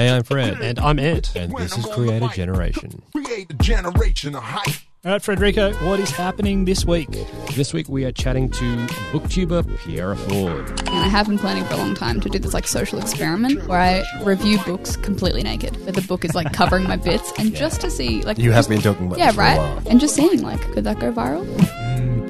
Hey, I'm Fred. And I'm Ant. And this is Creator Generation. Create a generation of hype. All right, Frederico, what is happening this week? This week we are chatting to booktuber Piera Forde. And I have been planning for a long time to do this like social experiment where I review books completely naked. But the book is like covering my bits and just to see like You have been talking about Yeah, this for a right? while. And just seeing like could that go viral?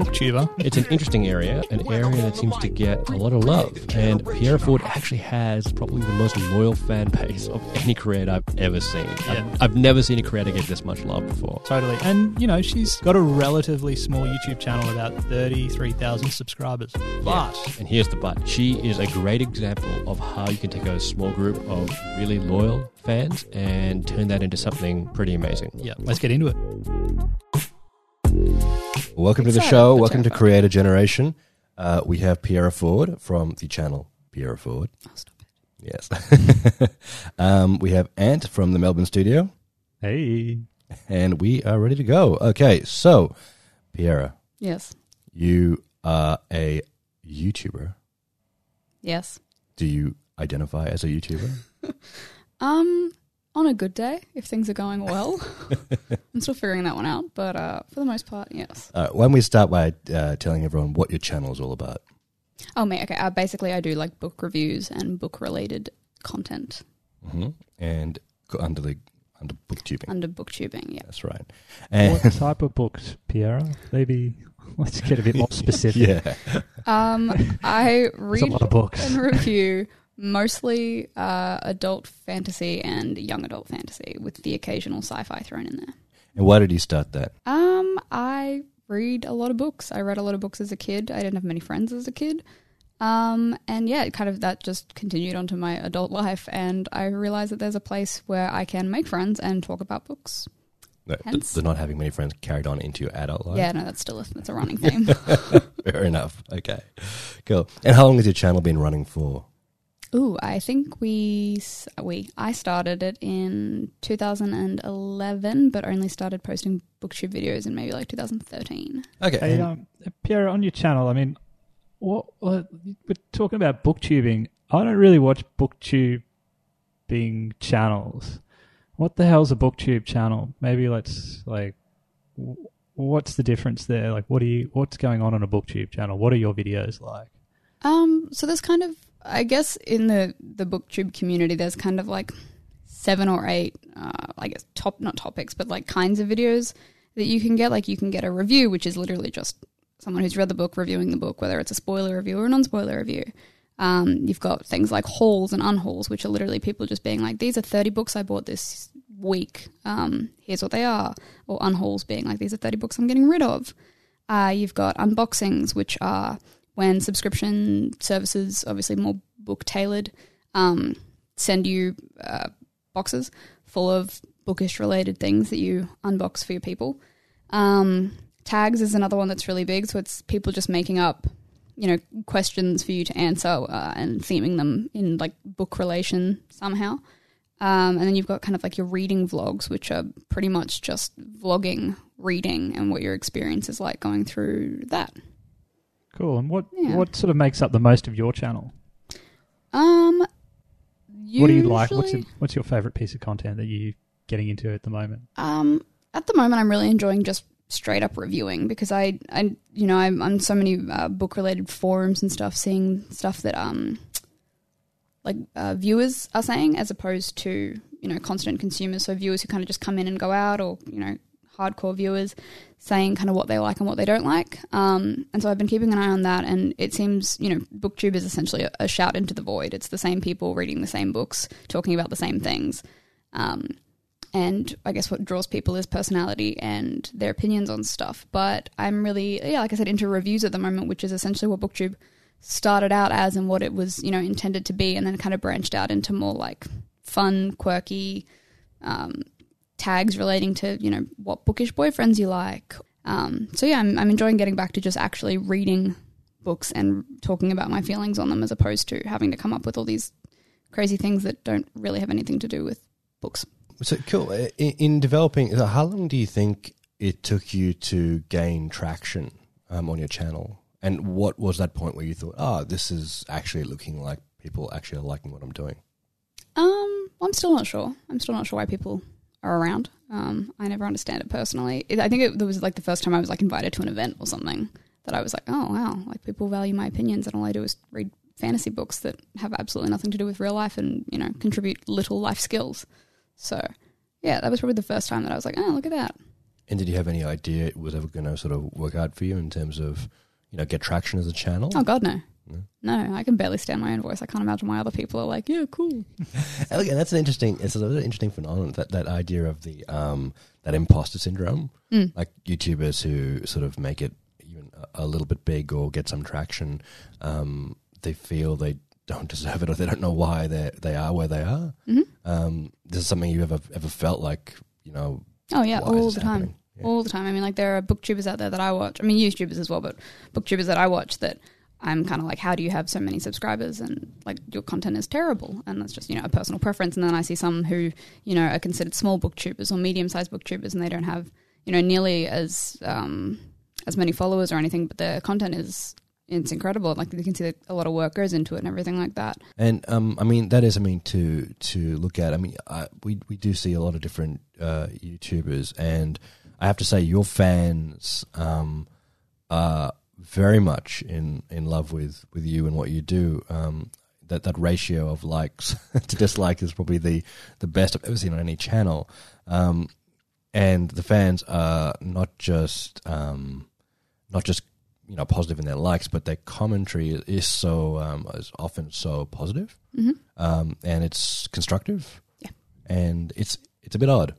Booktuber. It's an interesting area, an area that seems to get a lot of love. And Piera Forde actually has probably the most loyal fan base of any creator I've ever seen. Yeah. I've, I've never seen a creator get this much love before. Totally. And, you know, she's got a relatively small YouTube channel, about 33,000 subscribers. But And here's the but. She is a great example of how you can take a small group of really loyal fans and turn that into something pretty amazing. yeah, let's get into it. Welcome to the show. for Welcome to Jennifer. Creator Generation. Uh, we have Piera Forde from the channel Piera Forde. Oh, stop it. Yes. um, we have Ant from the Melbourne studio, Hey. and we are ready to go. Okay, so Piera. Yes. you are a YouTuber. Yes. Do you identify as a YouTuber? Um on a good day, if things are going well. I'm still figuring that one out, but uh, for the most part, yes. Uh, why don't we start by uh, telling everyone what your channel is all about? Oh, me. Okay. Uh, basically, I do like book reviews and book related content hmm And go under the under booktubing. under booktubing. Yeah. That's right. And What type of books, Piera? Maybe let's get a bit more specific. yeah, Um, I read a lot of books. and review mostly uh, adult fantasy and young adult fantasy with the occasional sci-fi thrown in there. and why did you start that? Um, I read a lot of books. I read a lot of books as a kid. I didn't have many friends as a kid. Um, and yeah, kind of that just continued onto my adult life, and I realized that there's a place where I can make friends and talk about books. No, Hence- the not having many friends carried on into your adult life. Yeah, no, that's still a, that's a running theme. Fair enough. Okay. Cool. And how long has your channel been running for? Ooh, I think we we I started it in 2011, but only started posting booktube videos in maybe like 2013. Okay. Hey, um, Piera, on your channel, I mean, what, what we're talking about booktubing. I don't really watch booktubing channels. What the hell's a booktube channel? Maybe let's like, what's the difference there? Like, what do you, what's going on on a booktube channel? What are your videos like? Um, so there's kind of, I guess, in the the booktube community, there's kind of like seven or eight, uh, I guess, top not topics, but like kinds of videos that you can get. Like you can get a review, which is literally just someone who's read the book reviewing the book, whether it's a spoiler review or a non-spoiler review. Um, you've got things like hauls and unhauls, which are literally people just being like, "These are thirty books I bought this week. Um, here's what they are," or unhauls being like, "These are thirty books I'm getting rid of." Uh, you've got unboxings, which are when subscription services, obviously more book tailored, um, send you uh, boxes full of bookish related things that you unbox for your people. Um, tags is another one that's really big. So it's people just making up, you know, questions for you to answer uh, and theming them in like book relation somehow. Um, and then you've got kind of like your reading vlogs, which are pretty much just vlogging, reading, and what your experience is like going through that. Cool. And what, Yeah. what sort of makes up the most of your channel? Um, What do you like? What's your, what's your favorite piece of content that you're getting into at the moment? Um, at the moment, I'm really enjoying just straight up reviewing because I, I, you know, I'm on so many uh, book related forums and stuff, seeing stuff that um, like uh, viewers are saying as opposed to you know constant consumers. So viewers who kind of just come in and go out, or you know, hardcore viewers saying kind of what they like and what they don't like. Um, and so I've been keeping an eye on that, and it seems you know, BookTube is essentially a, a shout into the void. It's the same people reading the same books, talking about the same things. Um, and I guess what draws people is personality and their opinions on stuff. But I'm really, yeah, like I said, into reviews at the moment, which is essentially what BookTube started out as and what it was, you know, intended to be, and then kind of branched out into more like fun, quirky um, tags relating to, you know, what bookish boyfriends you like. Um, so yeah, I'm, I'm enjoying getting back to just actually reading books and talking about my feelings on them as opposed to having to come up with all these crazy things that don't really have anything to do with books. So cool. In, in developing, how long do you think it took you to gain traction um, on your channel? And what was that point where you thought, "Ah, this is actually looking like people actually are liking what I'm doing"? Um, I'm still not sure. I'm still not sure why people are around. Um, I never understand it personally. It, I think it, it was like the first time I was like invited to an event or something that I was like, oh wow, like people value my opinions, and all I do is read fantasy books that have absolutely nothing to do with real life and you know contribute little life skills. So yeah, that was probably the first time that I was like, oh look at that. And did you have any idea it was ever going to sort of work out for you in terms of, you know, get traction as a channel? Oh God, no. No. No, I can barely stand my own voice. I can't imagine why other people are like, yeah, cool. And that's an interesting. It's an interesting phenomenon that that idea of the um that imposter syndrome, Mm. like YouTubers who sort of make it even a, a little bit big or get some traction, um, they feel they don't deserve it or they don't know why they they are where they are. Mhm. Um, this is something you ever ever felt like you know. Oh yeah, all the time. Yeah. all the time. I mean, like there are booktubers out there that I watch. I mean, YouTubers as well, but booktubers that I watch that I'm kind of like, how do you have so many subscribers and like your content is terrible? And that's just you know a personal preference. And then I see some who you know are considered small booktubers or medium sized booktubers, and they don't have you know nearly as um, as many followers or anything, but their content is it's incredible. Like you can see a lot of work goes into it and everything like that. And um, I mean that is I mean to to look at. I mean, I, we we do see a lot of different uh, YouTubers, and I have to say, your fans um, are very much in, in love with, with you and what you do. Um, that that ratio of likes to dislike is probably the the best I've ever seen on any channel. Um, and the fans are not just um, not just you know positive in their likes, but their commentary is so um, is often so positive, hmm um, and it's constructive. Yeah. and it's it's a bit odd.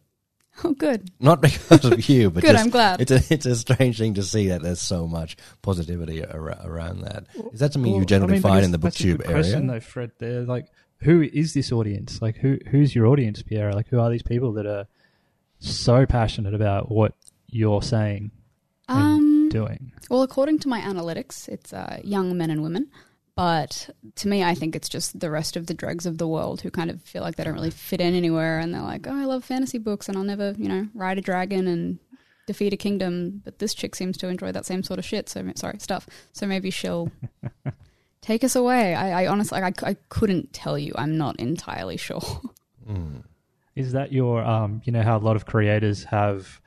Oh, good, Not because of you, but good. just I'm glad. it's a it's a strange thing to see that there's so much positivity ar- around that. Is that something you Well, generally I mean, find in the that's a booktube good Question area? though, Fred. There, like, who is this audience? Like, who who's your audience, Piera? Like, who are these people that are so passionate about what you're saying and Um, doing? Well, according to my analytics, it's uh, young men and women. But to me, I think it's just the rest of the dregs of the world who kind of feel like they don't really fit in anywhere, and they're like, "Oh, I love fantasy books, and I'll never, you know, ride a dragon and defeat a kingdom." But this chick seems to enjoy that same sort of shit. So sorry, stuff. So maybe she'll take us away. I, I honestly, like, I, I couldn't tell you. I'm not entirely sure. Mm. Is that your um? You know how a lot of creators have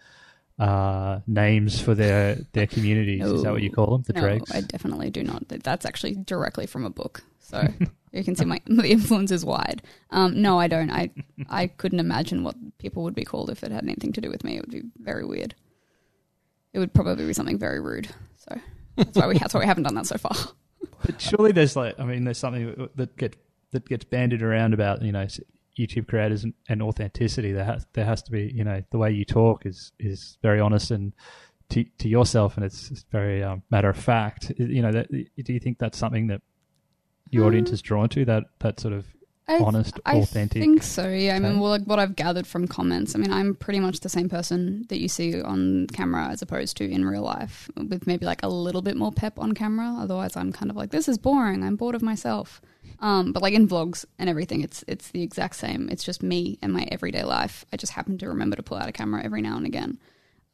uh names for their their communities. Is that what you call them? The no, dregs. I definitely do not. That's actually directly from a book. So you can see my the influence is wide. Um, no, I don't. I I couldn't imagine what people would be called if it had anything to do with me. It would be very weird. It would probably be something very rude. So that's why we that's why we haven't done that so far. But surely there's like, I mean, there's something that get that gets bandied around about, you know, YouTube creators and, and authenticity. There has there has to be, you know, the way you talk is is very honest and to to yourself, and it's, it's very um, matter of fact. You know, that, do you think that's something that your audience Um, is drawn to? That that sort of I, honest, I authentic. I think so. Yeah, I mean, well, like what I've gathered from comments. I mean, I'm pretty much the same person that you see on camera as opposed to in real life, with maybe like a little bit more pep on camera. Otherwise, I'm kind of like, this is boring. I'm bored of myself. Um, but like in vlogs and everything, it's it's the exact same. It's just me and my everyday life. I just happen to remember to pull out a camera every now and again.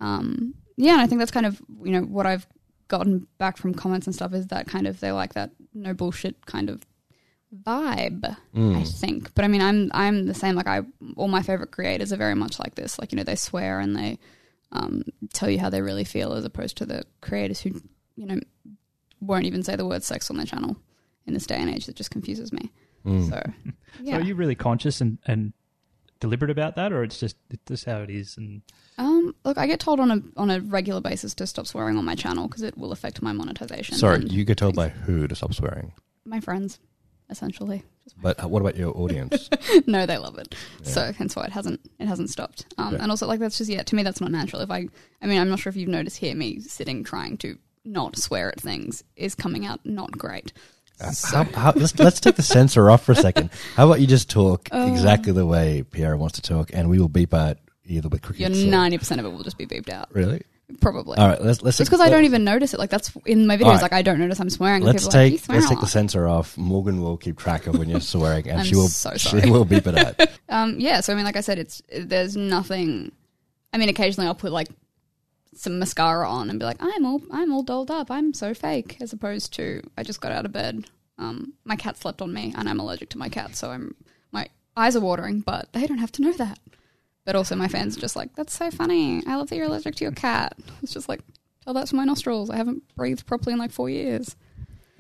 Um, yeah, and I think that's kind of you know what I've gotten back from comments and stuff is that kind of they like that no bullshit kind of vibe. I Mm. think. But I mean, I'm I'm the same. Like I, all my favorite creators are very much like this. Like you know, they swear and they um, tell you how they really feel, as opposed to the creators who you know won't even say the word sex on their channel in this day and age. That just confuses me. Mm. So So are you really conscious and, and deliberate about that, or it's just it's just how it is? And um, look, I get told on a on a regular basis to stop swearing on my channel because it will affect my monetization. Sorry, you get told by who to stop swearing? my friends, essentially. But uh, what about your audience? no, they love it. Yeah. So hence why it hasn't it hasn't stopped. Um, Yeah. And also like that's just yeah to me that's not natural. If I I mean I'm not sure if you've noticed here me sitting trying to not swear at things is coming out not great. How, how, let's let's take the censor off for a second. How about you just talk Uh. exactly the way Piera wants to talk, and we will beep out either with Your crickets. or- ninety percent of it will just be beeped out. Really? Probably. All right. Let's let's. It's because I don't even notice it. Like that's in my videos. Right. Like I don't notice I'm swearing. Let's like, take swear let's take the lot." censor off. Morgan will keep track of when you're swearing, and she will so she will beep it out. Um, yeah, so I mean, like I said, it's there's nothing. I mean, occasionally I'll put like some mascara on and be like, I'm all I'm all dolled up. I'm so fake, as opposed to I just got out of bed. Um, my cat slept on me, and I'm allergic to my cat, so I'm my eyes are watering, but they don't have to know that. But also, my fans are just like, that's so funny. I love that you're allergic to your cat. It's just like, tell that to my nostrils. I haven't breathed properly in like four years.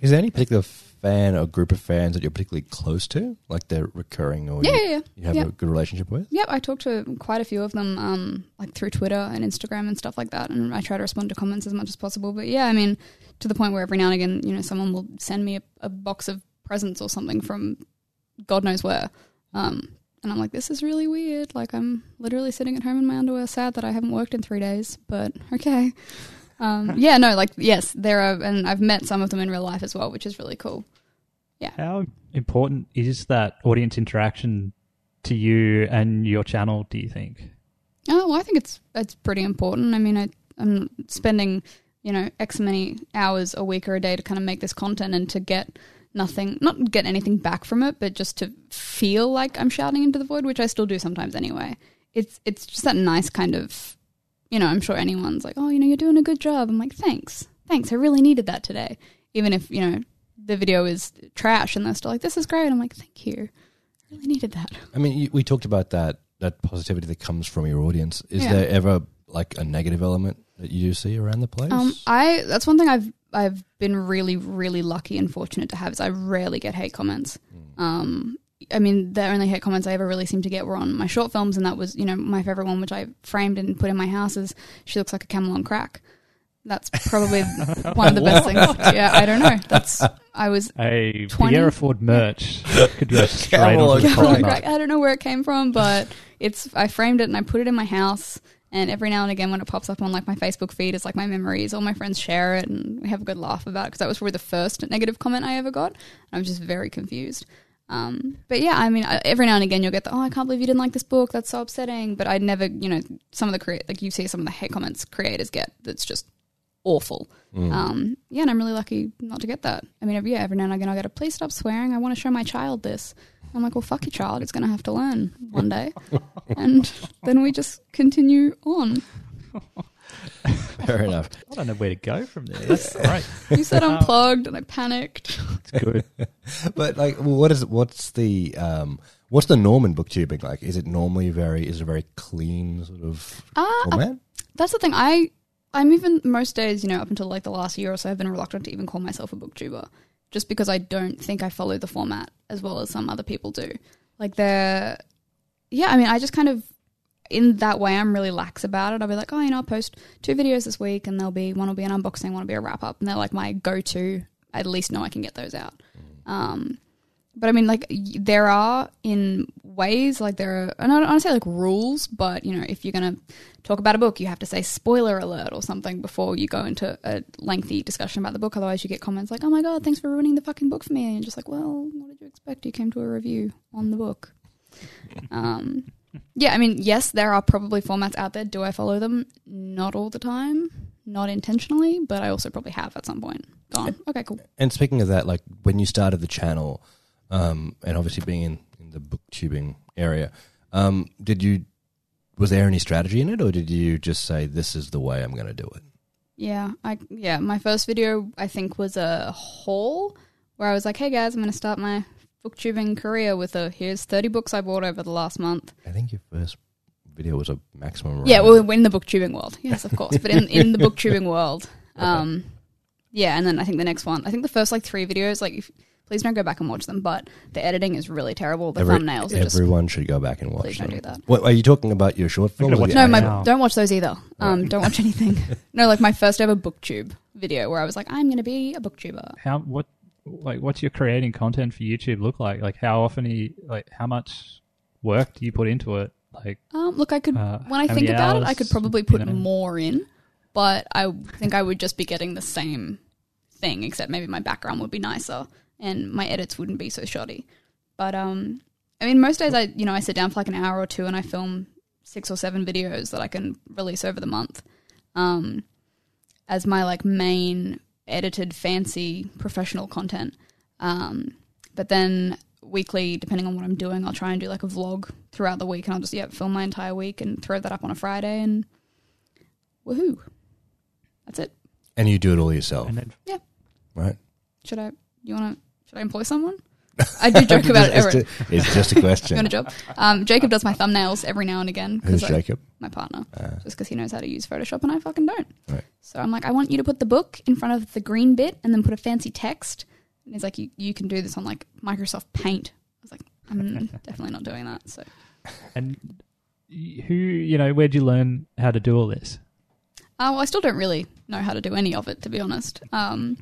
Is there any particular fan or group of fans that you're particularly close to, like they're recurring or Yeah, you, yeah, yeah. you have Yeah. a good relationship with? Yep, I talk to quite a few of them, um, like through Twitter and Instagram and stuff like that, and I try to respond to comments as much as possible. But yeah, I mean, to the point where every now and again, you know, someone will send me a, a box of presents or something from God knows where, um, and I'm like, this is really weird. Like, I'm literally sitting at home in my underwear, sad that I haven't worked in three days, but okay. Um, yeah, no, like yes, there are, and I've met some of them in real life as well, which is really cool. Yeah. How important is that audience interaction to you and your channel? Do you think? Oh, well, I think it's it's pretty important. I mean, I, I'm spending you know x many hours a week or a day to kind of make this content and to get nothing, not get anything back from it, but just to feel like I'm shouting into the void, which I still do sometimes anyway. It's it's just that nice kind of, you know, I'm sure anyone's like, oh, you know, you're doing a good job. I'm like, thanks, thanks. I really needed that today, even if you know the video is trash and they're still like, this is great. I'm like, thank you. I really needed that. I mean, you, we talked about that that positivity that comes from your audience. Is Yeah. there ever like a negative element that you do see around the place? Um, I that's one thing I've I've been really really lucky and fortunate to have is I rarely get hate comments. Um, I mean, the only hate comments I ever really seemed to get were on my short films, and that was you know my favorite one, which I framed and put in my house is she looks like a camel on crack. That's probably one of the best things. Yeah, I don't know. That's I was A 20? Piera Forde merch could go straight Camel the on Camel on crack. I don't know where it came from, but it's I framed it and I put it in my house. And every now and again, when it pops up on like my Facebook feed, it's like my memories. All my friends share it, and we have a good laugh about it because that was probably the first negative comment I ever got. I was just very confused. Um, but yeah, I mean, I- every now and again you'll get the, oh, I can't believe you didn't like this book. That's so upsetting. But I never, you know, some of the create like you see some of the hate comments creators get that's just awful. Um, yeah, and I'm really lucky not to get that. I mean, every, yeah, every now and again I get a please stop swearing. I want to show my child this. I'm like, well, fuck your child. It's going to have to learn one day, and then we just continue on. Fair enough. I don't know where to go from there. That's great. You said unplugged, and I panicked. It's good. But like, what is what's the um, what's the norm in booktubing like? Is it normally very is it a very clean sort of Uh, format? That's the thing. I I'm even most days, you know, up until like the last year or so, I've been reluctant to even call myself a booktuber, just because I don't think I follow the format as well as some other people do. Like they're, yeah. I mean, I just kind of in that way, I'm really lax about it. I'll be like, oh, you know, I'll post two videos this week, and there'll be one will be an unboxing, one will be a wrap up, and they're like my go to. I at least know I can get those out. Um, but I mean, like there are in ways like there are, and I don't want to say like rules, but you know, if you're gonna talk about a book, you have to say spoiler alert or something before you go into a lengthy discussion about the book. Otherwise, you get comments like, "Oh my god, thanks for ruining the fucking book for me," and you're just like, "Well, what did you expect? You came to a review on the book." um, yeah, I mean, yes, there are probably formats out there. Do I follow them? Not all the time, not intentionally, but I also probably have at some point. Gone. Okay, cool. And speaking of that, like when you started the channel, um, and obviously being in, in the booktubing area, um, did you was there any strategy in it, or did you just say this is the way I'm going to do it? Yeah, I yeah, my first video I think was a haul where I was like, "Hey guys, I'm going to start my booktubing career with a here's 30 books I bought over the last month." I think your first video was a maximum. Yeah, run. well, in the booktubing world, yes, of course, but in in the booktubing world, um, yeah, and then I think the next one, I think the first like three videos, like, if, please don't go back and watch them, but the editing is really terrible. The Every- thumbnails are just everyone should go back and watch Please don't do that. What, are you talking about your short film? gonna or watch the no, my don't watch those either. Um, don't watch anything. no, like my first ever booktube video where I was like, I'm going to be a booktuber. How what like what's your creating content for YouTube look like? Like how often are you, like how much work do you put into it? Like Um, look, I could Uh, when I think about it, I could probably you put know? more in, but I think I would just be getting the same thing, except maybe my background would be nicer and my edits wouldn't be so shoddy. But um, I mean, most days I you know I sit down for like an hour or two and I film six or seven videos that I can release over the month, um, as my like main edited fancy professional content. Um, but then weekly, depending on what I'm doing, I'll try and do like a vlog throughout the week, and I'll just yeah film my entire week and throw that up on a Friday, and woohoo, that's it. and you do it all yourself, and then right? Should I? You want to? Should I employ someone? I do joke about it. it's, just, it's just a you question. want a job? Um, Jacob does my thumbnails every now and again. 'cause Who's I- Jacob? My partner, Uh, just because he knows how to use Photoshop and I fucking don't. Right. So I'm like, I want you to put the book in front of the green bit and then put a fancy text. And he's like, you, you can do this on like Microsoft Paint. I was like, I'm definitely not doing that. So And who, you know, where'd you learn how to do all this? Uh, well, I still don't really know how to do any of it, to be honest. Um,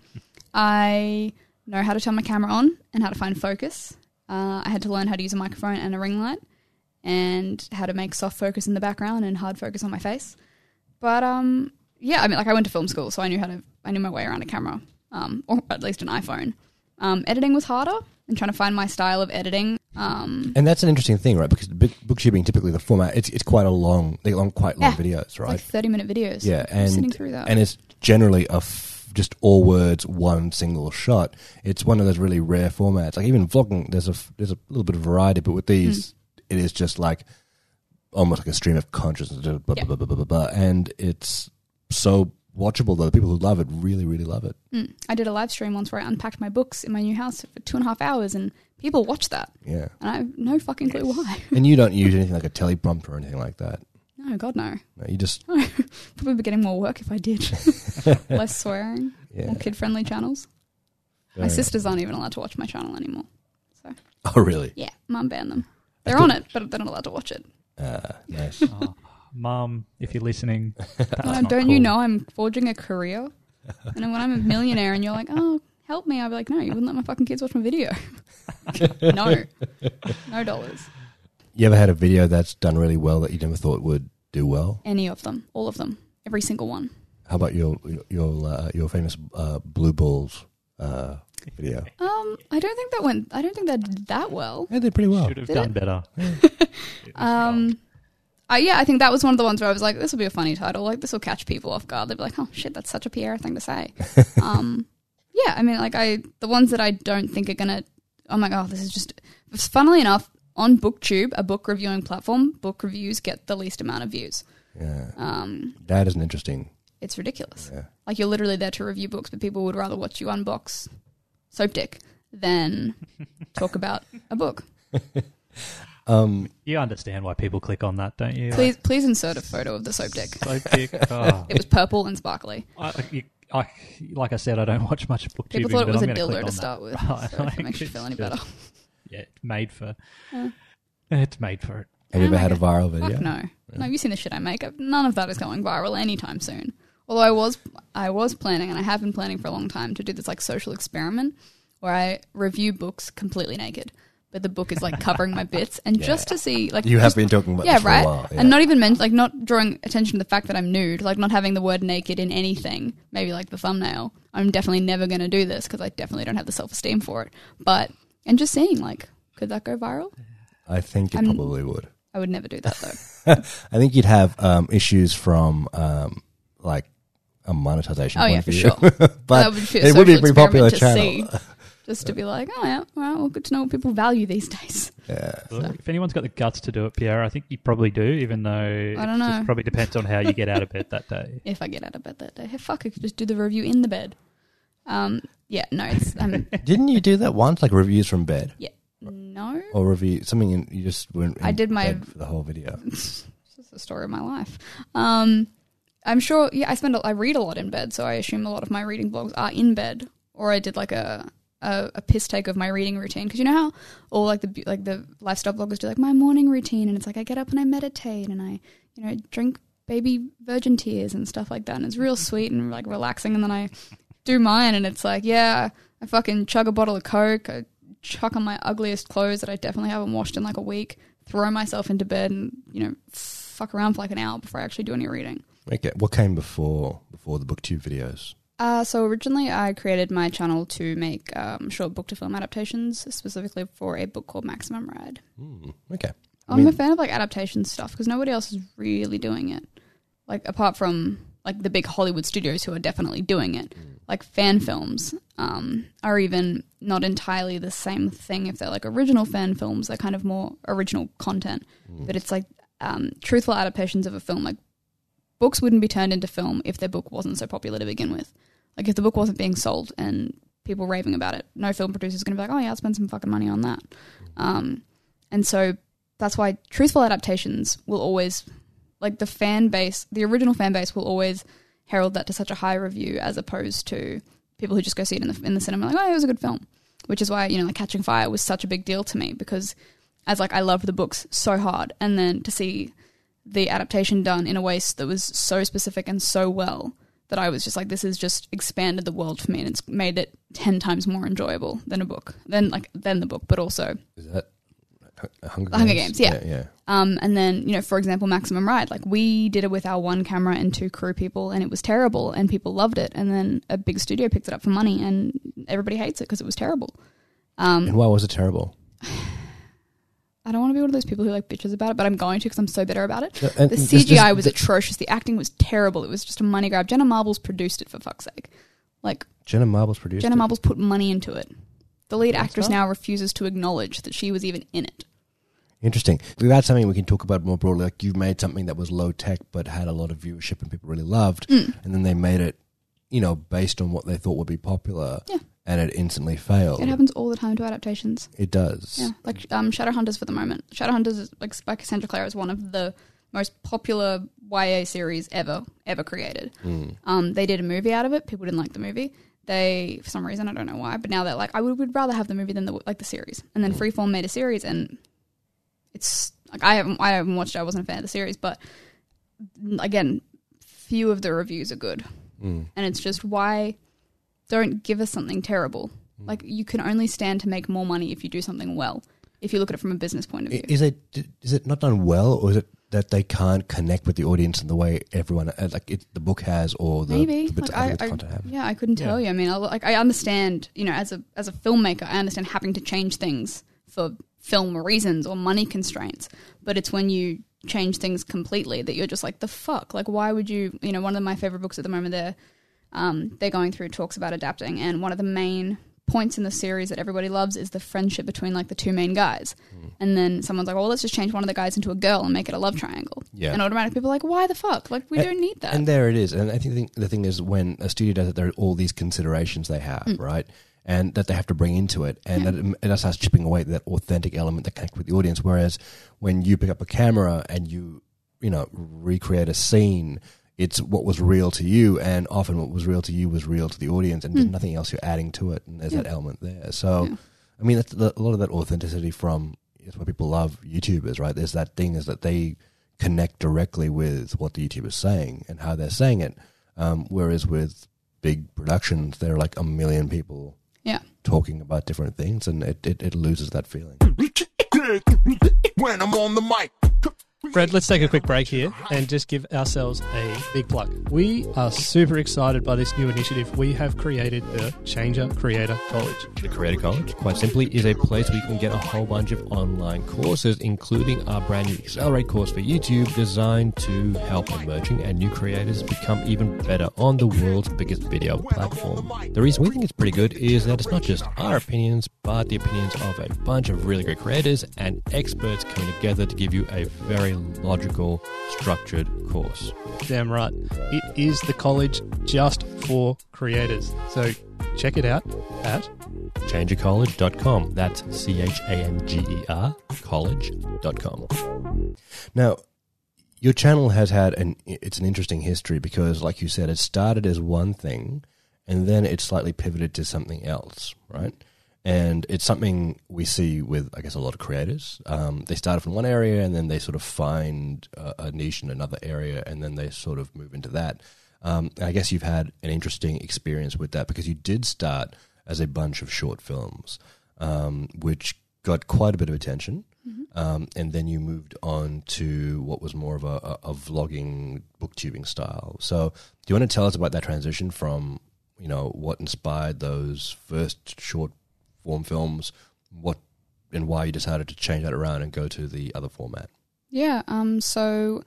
I know how to turn my camera on and how to find focus. Uh, I had to learn how to use a microphone and a ring light, and how to make soft focus in the background and hard focus on my face. But um, yeah, I mean, like I went to film school, so I knew how to. I knew my way around a camera, um, or at least an iPhone. Um, editing was harder, and trying to find my style of editing. Um, And that's an interesting thing, right? Because book- typically the format, it's it's quite a long, they're long, quite long Yeah. videos, it's right? like thirty minute videos. yeah, I'm sitting and through that. and it's generally a f- just all words, one single shot. It's one of those really rare formats. Like even vlogging, there's a there's a little bit of variety, but with these, it is just like almost like a stream of consciousness, blah, blah, Yeah. blah, blah, blah, blah, blah. and it's so watchable. Though the people who love it really, really love it. Mm. I did a live stream once where I unpacked my books in my new house for two and a half hours, and people watched that, Yeah, and I have no fucking clue why. and you don't use anything like a teleprompter or anything like that. No, God, no. No, you just Probably be getting more work if I did. Less swearing, yeah. more kid friendly channels. My Very- sisters aren't even allowed to watch my channel anymore. So Oh, really? Yeah, mum banned them. They're on it, but they're not allowed to watch it. Uh, nice. Oh, Mom, if you're listening, that's not don't you cool. know I'm forging a career? And then when I'm a millionaire and you're like, oh, help me, I'll be like, no, you wouldn't let my fucking kids watch my video. no. No dollars. You ever had a video that's done really well that you never thought would do well? Any of them. All of them. Every single one. How about your your uh, your famous uh, blue balls uh, video? Um, I don't think that went. I don't think that did that well. They did pretty well. Should have Did done it? better. Um, uh, yeah, I think that was one of the ones where I was like, this will be a funny title. Like, this will catch people off guard. They'll be like, oh shit, that's such a Piera thing to say. um, yeah, I mean, like, I the ones that I don't think are gonna. Oh my god, this is just. Funnily enough, on BookTube, a book reviewing platform, book reviews get the least amount of views. Yeah, Um, that is an interesting. it's ridiculous. Yeah. Like, you're literally there to review books, but people would rather watch you unbox Soap Dick than talk about a book. Um, You understand why people click on that, don't you? Please, please insert a photo of the Soap Dick. Like, so dick. Oh. It was purple and sparkly. I, you, I, like I said, I don't watch much book People tubing, thought it was a I'm gonna click dildo to start that. with. Right, So if like, it makes you feel any just- better. Yeah, it's made for. Yeah. It's made for it. have you ever my had a viral video? Fuck no. No, have you seen the shit I make? None of that is going viral anytime soon. Although I was, I was planning, and I have been planning for a long time to do this like social experiment where I review books completely naked, but the book is like covering my bits, and just to see like You have just- been talking about yeah, this for right. a while. Yeah. And not even meant like not drawing attention to the fact that I'm nude, like not having the word naked in anything. Maybe like the thumbnail. I'm definitely never going to do this because I definitely don't have the self esteem for it. But and just seeing like, could that go viral? I think it I'm- probably would. I would never do that though. I think you'd have um, issues from um, like a monetization. Oh, point yeah, of for view. sure. but that would be a it would be a social pretty popular experiment channel. to see, just to be like, oh yeah, well, good to know what people value these days. Yeah. Well, If anyone's got the guts to do it, Piera, I think you probably do. Even though I don't know. just probably depends on how you get out of bed that day. If I get out of bed that day, hey, fuck, I could just do the review in the bed. Um, yeah, no, it's um, Didn't you do that once, like reviews from bed, yeah, no. or review something? In, you just went. In I did my- bed for the whole video. It's just the story of my life. Um, I'm sure. Yeah, I spend. A, I read a lot in bed, so I assume a lot of my reading blogs are in bed. Or I did like a a, a piss take of my reading routine because you know how all like the like the lifestyle bloggers do like my morning routine, and it's like I get up and I meditate and I you know drink baby virgin tears and stuff like that, and it's real sweet and like relaxing. And then I do mine, and it's like yeah, I fucking chug a bottle of coke. I chuck on my ugliest clothes that I definitely haven't washed in like a week. Throw myself into bed and you know fuck around for like an hour before I actually do any reading. Okay, what came before before the booktube videos? Uh, so originally, I created my channel to make um, short book to film adaptations, specifically for a book called Maximum Ride. Hmm, okay, I I'm mean- a fan of like adaptation stuff because nobody else is really doing it. Like apart from like the big Hollywood studios who are definitely doing it, like fan films um, are even not entirely the same thing. If they're like original fan films, they're kind of more original content. But it's like um, truthful adaptations of a film. Like books wouldn't be turned into film if their book wasn't so popular to begin with. Like if the book wasn't being sold and people raving about it. No film producer is going to be like, oh yeah, I'll spend some fucking money on that. Um, and so that's why truthful adaptations will always, like the fan base, the original fan base will always herald that to such a high review as opposed to people who just go see it in the in the cinema like, oh, it was a good film. Which is why you know, like Catching Fire was such a big deal to me because as like I loved the books so hard, and then to see the adaptation done in a way that was so specific and so well that I was just like, this has just expanded the world for me, and it's made it ten times more enjoyable than a book, than like than the book, but also Is that Hunger, Hunger Games, yeah. yeah, yeah. um, and then, you know, for example, Maximum Ride, like we did it with our one camera and two crew people, and it was terrible, and people loved it. And then a big studio picked it up for money, and everybody hates it because it was terrible. Um, And why was it terrible? I don't want to be one of those people who like bitches about it, but I'm going to because I'm so bitter about it. No, The CGI this- was atrocious. The acting was terrible. It was just a money grab. Jenna Marbles produced it for fuck's sake. Like Jenna Marbles produced Jenna it. Marbles put money into it. The lead That's actress right. now refuses to acknowledge that she was even in it. Interesting. That's something we can talk about more broadly. Like you've made something that was low tech but had a lot of viewership and people really loved, Mm. and then they made it, you know, based on what they thought would be popular, Yeah. and it instantly failed. It happens all the time to adaptations. It does. Yeah, like um, Shadowhunters for the moment. Shadowhunters, is, like by Cassandra Clare, is one of the most popular YA series ever, ever created. Mm. Um, they did a movie out of it. People didn't like the movie. They, for some reason, I don't know why, but now they're like, I would, would rather have the movie than the like the series. And then Freeform made a series, and it's like I haven't, I haven't watched. it. I wasn't a fan of the series, but again, few of the reviews are good, Mm. and it's just why don't give us something terrible. Like you can only stand to make more money if you do something well. If you look at it from a business point of view, Is it is it not done well, or is it that they can't connect with the audience in the way everyone uh, like it, the book has, or the, Maybe. the bits, Like, other I- I- content have? Yeah, I couldn't tell you. I mean, I, like I understand, you know, as a as a filmmaker, I understand having to change things for film reasons or money constraints. But it's when you change things completely that you're just like, the fuck? Like, why would you? You know, one of my favorite books at the moment, they're um, they're going through talks about adapting, and one of the main points in the series that everybody loves is the friendship between like the two main guys. Hmm. And then someone's like, well, let's just change one of the guys into a girl and make it a love triangle. Yeah. And automatically people are like, why the fuck? Like, we And- don't need that. And there it is. And I think the thing, is when a studio does it, there are all these considerations they have, Mm. right? And that they have to bring into it, and Yeah. that it, it starts chipping away at that authentic element that connects with the audience. Whereas when you pick up a camera and you, you know, recreate a scene, it's what was real to you, and often what was real to you was real to the audience, and there's Mm. nothing else you're adding to it, and there's Yeah. that element there. So, Yeah. I mean, that's the, a lot of that authenticity from is why people love YouTubers, right? There's that thing is that they connect directly with what the YouTuber's saying and how they're saying it. Um, whereas with big productions, there are like a million people Yeah. talking about different things, and it, it, it loses that feeling. When I'm on the mic. Fred, let's take a quick break here and just give ourselves a big plug. We are super excited by this new initiative. We have created the Changer Creator College. The Creator College, quite simply, is a place where you can get a whole bunch of online courses, including our brand new Accelerate course for YouTube, designed to help emerging and new creators become even better on the world's biggest video platform. The reason we think it's pretty good is that it's not just our opinions, but the opinions of a bunch of really great creators and experts coming together to give you a very logical, structured course. Damn right. It is the college just for creators. So check it out at changercollege.com. That's C H A N G E R college.com. Now, your channel has had an it's an interesting history because, like you said, it started as one thing, and then it slightly pivoted to something else, right? And it's something we see with, I guess, a lot of creators. Um, they start from one area, and then they sort of find a, a niche in another area, and then they sort of move into that. Um, and I guess you've had an interesting experience with that because you did start as a bunch of short films, um, which got quite a bit of attention. Um, and then you moved on to what was more of a, a, a vlogging, booktubing style. So, do you want to tell us about that transition from, you know, what inspired those first short form films, what and why you decided to change that around and go to the other format? Yeah. Um. So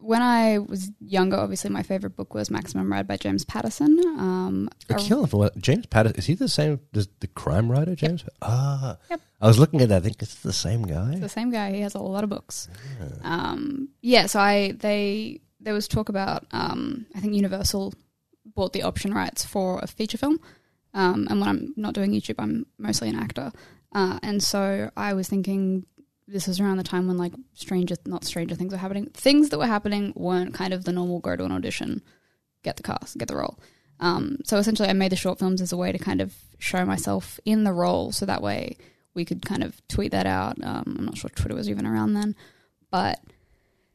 when I was younger, obviously my favorite book was Maximum Ride by James Patterson. Um. A a- killing for what James Patterson is he the same as the crime writer James? Ah, Yep. I was looking at that. I think it's the same guy. the same guy. He has a lot of books. Um. Yeah. So I they there was talk about um I think Universal bought the option rights for a feature film. Um, and when I'm not doing YouTube, I'm mostly an actor. Uh, and so I was thinking this was around the time when like stranger, not stranger things were happening. Things that were happening weren't kind of the normal go to an audition, get the cast, get the role. Um, so essentially, I made the short films as a way to kind of show myself in the role, so that way we could kind of tweet that out. Um, I'm not sure Twitter was even around then, but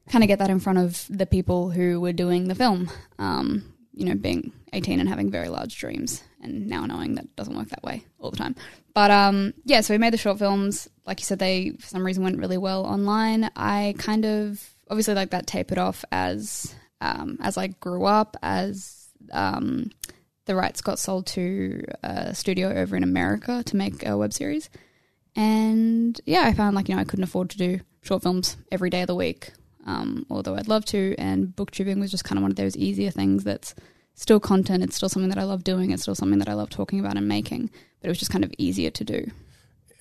kind of get that in front of the people who were doing the film. Um, you know, being 18 and having very large dreams, and now knowing that doesn't work that way all the time. But um, yeah, so we made the short films. Like you said, they for some reason went really well online. I kind of obviously like that tapered off as um, as I grew up, as um, the rights got sold to a studio over in America to make a web series. And yeah, I found like, you know, I couldn't afford to do short films every day of the week, um, although I'd love to. And booktubing was just kind of one of those easier things that's still content. It's still something that I love doing. It's still something that I love talking about and making, but it was just kind of easier to do.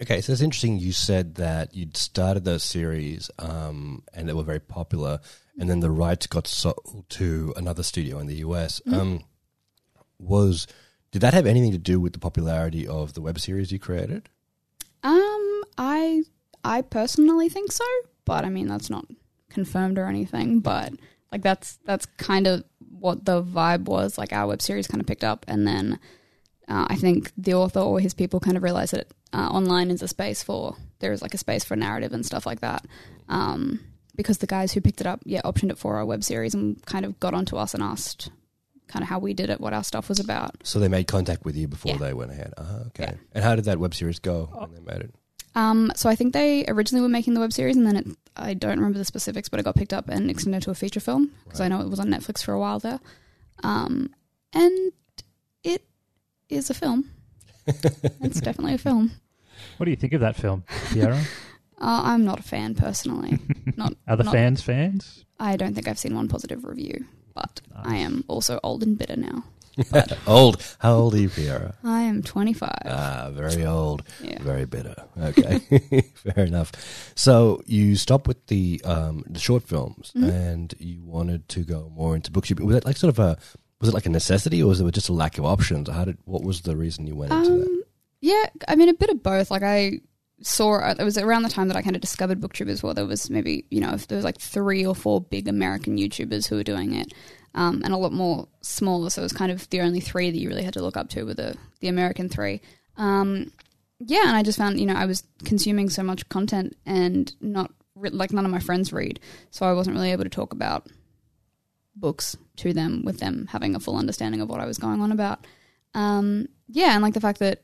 Okay, so it's interesting. You said that you'd started those series um, and they were very popular, and then the rights got sold to another studio in the US. Mm-hmm. Um, was did that have anything to do with the popularity of the web series you created? Um, I I personally think so, but I mean that's not confirmed or anything. But like that's that's kind of what the vibe was. Like our web series kind of picked up, and then uh, I think the author or his people kind of realized that uh, online is a space for there is like a space for narrative and stuff like that. Um, because the guys who picked it up, yeah, optioned it for our web series and kind of got onto us and asked kind of how we did it, what our stuff was about. So they made contact with you before Yeah. they went ahead. Uh, okay. Yeah. And how did that web series go when they made it? Um, so I think they originally were making the web series, and then it, I don't remember the specifics, but it got picked up and extended to a feature film because I know it was on Netflix for a while there. Um, and it is a film. it's definitely a film. What do you think of that film, Piera? Uh, I'm not a fan personally. Not Are the not- fans fans? I don't think I've seen one positive review, but I am also old and bitter now. Old. How old are you, Piera? I am 25. Ah, very old. yeah. Very bitter. Okay, fair enough. So you stopped with the um, the short films, Mm-hmm. and you wanted to go more into booktube. Was it like sort of a was it like a necessity, or was it just a lack of options? How did what was the reason you went into that? Um, yeah, I mean a bit of both. Like I saw it was around the time that I kind of discovered booktube as well. There was maybe you know if there was like three or four big American YouTubers who were doing it, um, and a lot more smaller. So it was kind of the only three that you really had to look up to were the the American three. Um, yeah, and I just found you know I was consuming so much content and not re- like none of my friends read, so I wasn't really able to talk about books to them with them having a full understanding of what I was going on about. Um, yeah, and like the fact that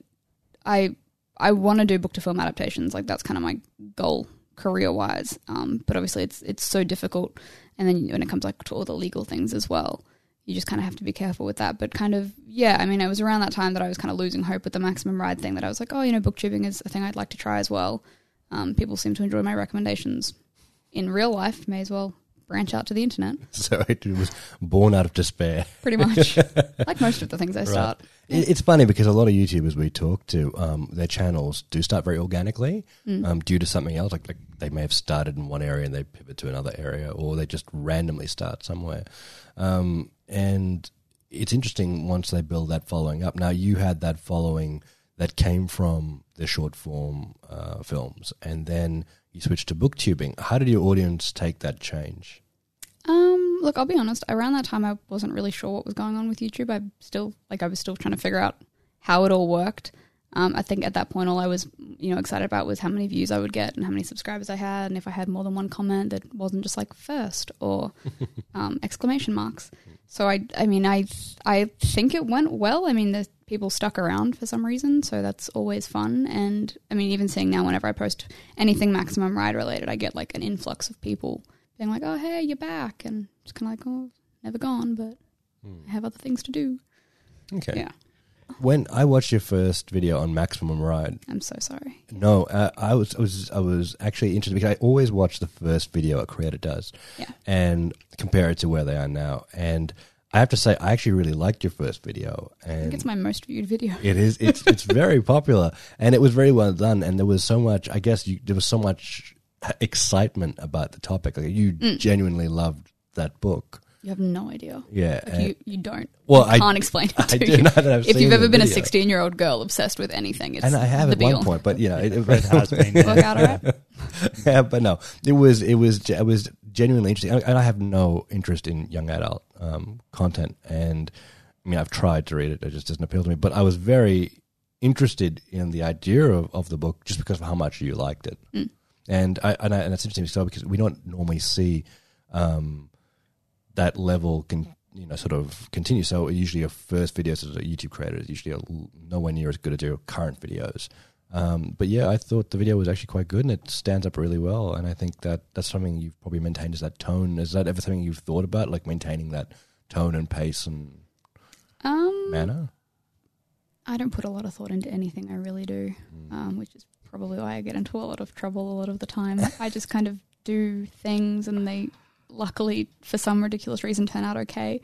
I I want to do book to film adaptations, like that's kind of my goal career wise. Um, but obviously it's it's so difficult, and then when it comes like to all the legal things as well, you just kind of have to be careful with that. But kind of yeah, I mean, it was around that time that I was kind of losing hope with the maximum ride thing. That I was like, oh, you know, booktubing is a thing I'd like to try as well. Um, people seem to enjoy my recommendations in real life. May as well branch out to the internet. So it was born out of despair. Pretty much, like most of the things I start. It- It's funny because a lot of YouTubers we talk to, um, their channels do start very organically um, due to something else. Like, like they may have started in one area and they pivot to another area, or they just randomly start somewhere. Um, and it's interesting once they build that following up. Now, you had that following that came from the short form uh, films, and then you switched to booktubing. How did your audience take that change? Um, look, I'll be honest. Around that time, I wasn't really sure what was going on with YouTube. I still like I was still trying to figure out how it all worked. Um, I think at that point, all I was you know excited about was how many views I would get and how many subscribers I had, and if I had more than one comment that wasn't just like first or um, exclamation marks. So I, I mean, I, I think it went well. I mean, the people stuck around for some reason, so that's always fun. And I mean, even seeing now, whenever I post anything Maximum Ride related, I get like an influx of people being like, "Oh, hey, you're back," and just kind of like, "Oh, never gone, but I have other things to do." Okay. Yeah, When I watched your first video on Maximum Ride, I'm so sorry. No, uh, I was I was I was actually interested because I always watch the first video a creator does, Yeah. and compare it to where they are now. And I have to say, I actually really liked your first video, I and think it's my most viewed video. it is it's it's very popular, and it was very well done. And there was so much, I guess, you, there was so much excitement about the topic. Like you Mm. genuinely loved that book. You have no idea. Yeah, Like you, you don't. well, you I can't explain it I to do you. know that I've if seen you've ever the been a 16 year old girl obsessed with anything, it's and I have the at one be-all. point, but you know, it, Fred has been. yeah. Work out all right? yeah, but no, it was it was it was genuinely interesting, and I have no interest in young adult um, content, and I mean, I've tried to read it, it just doesn't appeal to me. But I was very interested in the idea of, of the book just because of how much you liked it, Mm. and I and, I, and it's interesting as well because we don't normally see um, that level can you know sort of continue. So usually your first videos as a YouTube creator is usually nowhere near as good as your current videos. Um, but yeah, I thought the video was actually quite good and it stands up really well. And I think that that's something you've probably maintained is that tone. Is that ever something you've thought about, like maintaining that tone and pace and Um, manner? I don't put a lot of thought into anything. I really do, um, which is probably why I get into a lot of trouble a lot of the time. I just kind of do things, and they, luckily, for some ridiculous reason, turn out okay.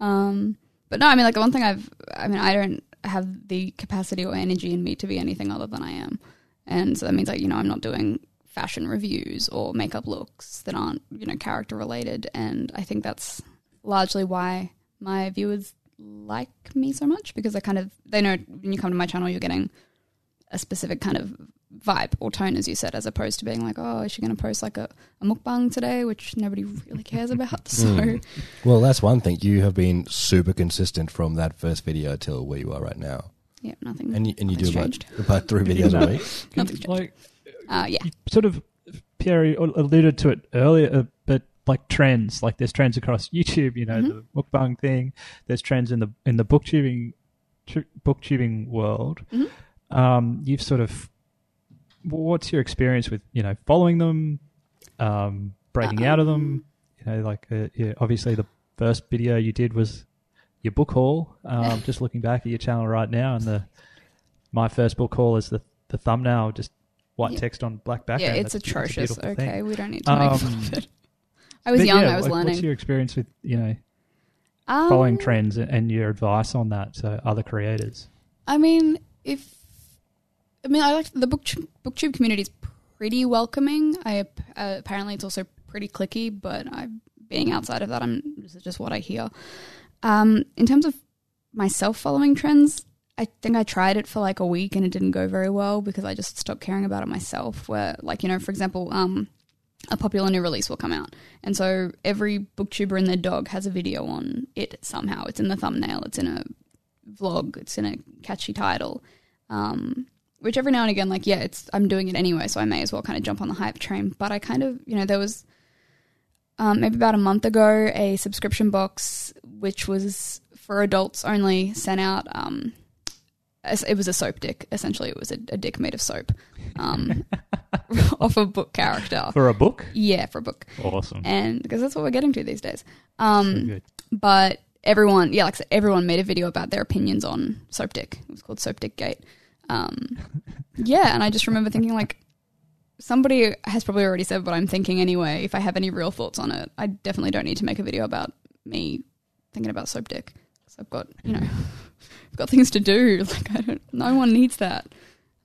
Um, but no, I mean, like the one thing I've, I mean, I don't have the capacity or energy in me to be anything other than I am, and so that means like you know I'm not doing fashion reviews or makeup looks that aren't you know character related, and I think that's largely why my viewers like me so much because they kind of they know when you come to my channel you're getting a specific kind of vibe or tone as you said as opposed to being like oh is she going to post like a, a mukbang today which nobody really cares about so Mm. Well, that's one thing. You have been super consistent from that first video till where you are right now, yeah nothing and you, and you do Nothing's about, about three videos a week. Nothing's changed. like uh, yeah you sort of Piera alluded to it earlier, uh, but like trends, like there's trends across YouTube. You know, Mhm. the mukbang thing. There's trends in the in the booktubing tu- booktubing world. Mhm. Um, you've sort of what's your experience with you know following them, um, breaking out of them? You know, like uh, yeah, obviously the first video you did was your book haul. Um, just looking back at your channel right now, and the my first book haul is the the thumbnail just white Yeah. text on black background. yeah it's That's- atrocious beautiful okay thing. we don't need to make fun Um, of it I was young yeah, I was like, learning What's your experience with you know Um, following trends and- and your advice on that to other creators? I mean, if I mean, I like the book booktube community is pretty welcoming. I uh, apparently it's also pretty cliquey, but I being outside of that, I'm this is just what I hear. Um, in terms of myself following trends, I think I tried it for like a week and it didn't go very well because I just stopped caring about it myself. Where, like, you know, for example, um, a popular new release will come out, and so every booktuber and their dog has a video on it somehow. It's in the thumbnail. It's in a vlog. It's in a catchy title. Um, which every now and again, like, yeah, it's I'm doing it anyway, so I may as well kind of jump on the hype train. But I kind of, you know, there was um, maybe about a month ago a subscription box which was for adults only sent out. Um, it was a soap dick. Essentially, it was a, a dick made of soap um, off a book character. For a book? Yeah, for a book, Awesome. and because that's what we're getting to these days. Um, but everyone, yeah, like I said, everyone made a video about their opinions on Soap Dick. It was called Soap Dick Gate. Um, yeah, and I just remember thinking like, somebody has probably already said what I'm thinking anyway. If I have any real thoughts on it, I definitely don't need to make a video about me thinking about Soap Dick. because I've got you know, I've got things to do. Like I don't, no one needs that.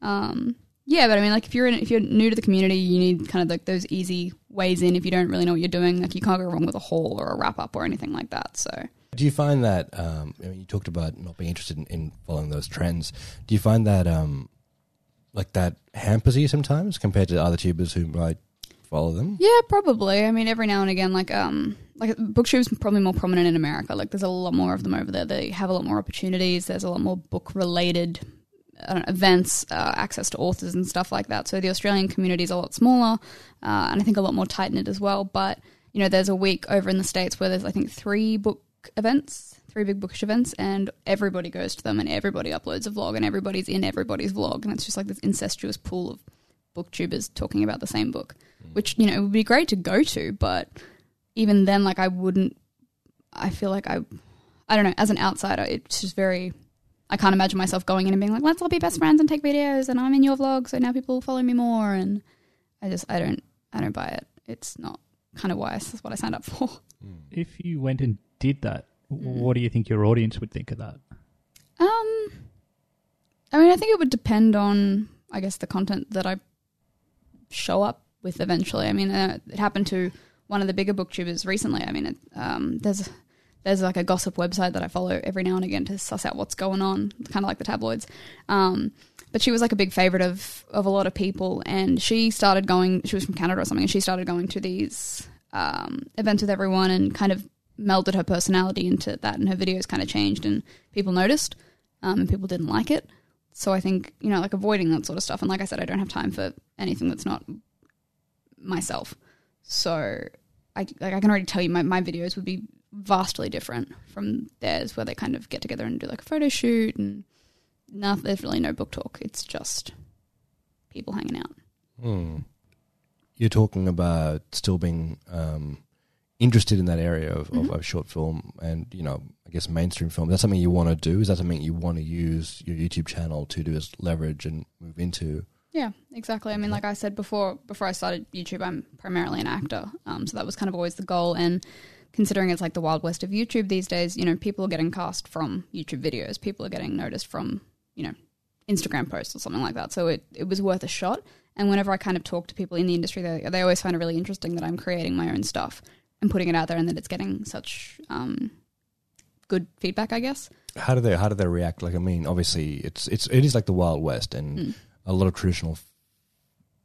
Um, yeah, but I mean, like if you're in, if you're new to the community, you need kind of like those easy ways in. If you don't really know what you're doing, like you can't go wrong with a haul or a wrap up or anything like that. So Do you find that um, I mean, you talked about not being interested in, in following those trends? Do you find that um, like that hampers you sometimes compared to other tubers who might follow them? Yeah, probably. I mean, every now and again, like um, like booktube's probably more prominent in America. Like, there's a lot more of them over there. They have a lot more opportunities. There's a lot more book related know, events, uh, access to authors and stuff like that. So the Australian community is a lot smaller, uh, and I think a lot more tight knit as well. But you know, there's a week over in the states where there's I think three book events, three big bookish events, and everybody goes to them, and everybody uploads a vlog, and everybody's in everybody's vlog, and it's just like this incestuous pool of booktubers talking about the same book, mm. which you know it would be great to go to, but even then, like I wouldn't. I feel like I, I don't know. As an outsider, it's just very. I can't imagine myself going in and being like, "Let's all be best friends and take videos," and I'm in your vlog, so now people will follow me more. And I just, I don't, I don't buy it. It's not kind of why that's what I signed up for. If you went and did that, Mm. what do you think your audience would think of that? Um, I mean, I think it would depend on, I guess, the content that I show up with eventually. I mean, uh, it happened to one of the bigger booktubers recently. I mean, it, um, there's there's like a gossip website that I follow every now and again to suss out what's going on, kind of like the tabloids. Um, but she was like a big favorite of of a lot of people, and she started going. She was from Canada or something, and she started going to these um, events with everyone, and kind of melded her personality into that, and her videos kind of changed, and people noticed, um, and people didn't like it. So I think you know, like avoiding that sort of stuff. And like I said, I don't have time for anything that's not myself. So I like I can already tell you my, my videos would be vastly different from theirs, where they kind of get together and do like a photo shoot and no, there's really no book talk. It's just people hanging out. Hmm. You're talking about still being um, interested in that area of, Mhm. of, of short film and you know I guess mainstream film. That's something you want to do. Is that something you want to use your YouTube channel to do as leverage and move into? Yeah, exactly. I mean, like I said before, before I started YouTube, I'm primarily an actor. Um, so that was kind of always the goal. And considering it's like the wild west of YouTube these days, you know, people are getting cast from YouTube videos. People are getting noticed from, you know, Instagram posts or something like that. So it, it was worth a shot. And whenever I kind of talk to people in the industry, they, they always find it really interesting that I'm creating my own stuff and putting it out there and that it's getting such um, good feedback, I guess. How do they how do they react? Like I mean, obviously it's it's it is like the wild west, and Mm. a lot of traditional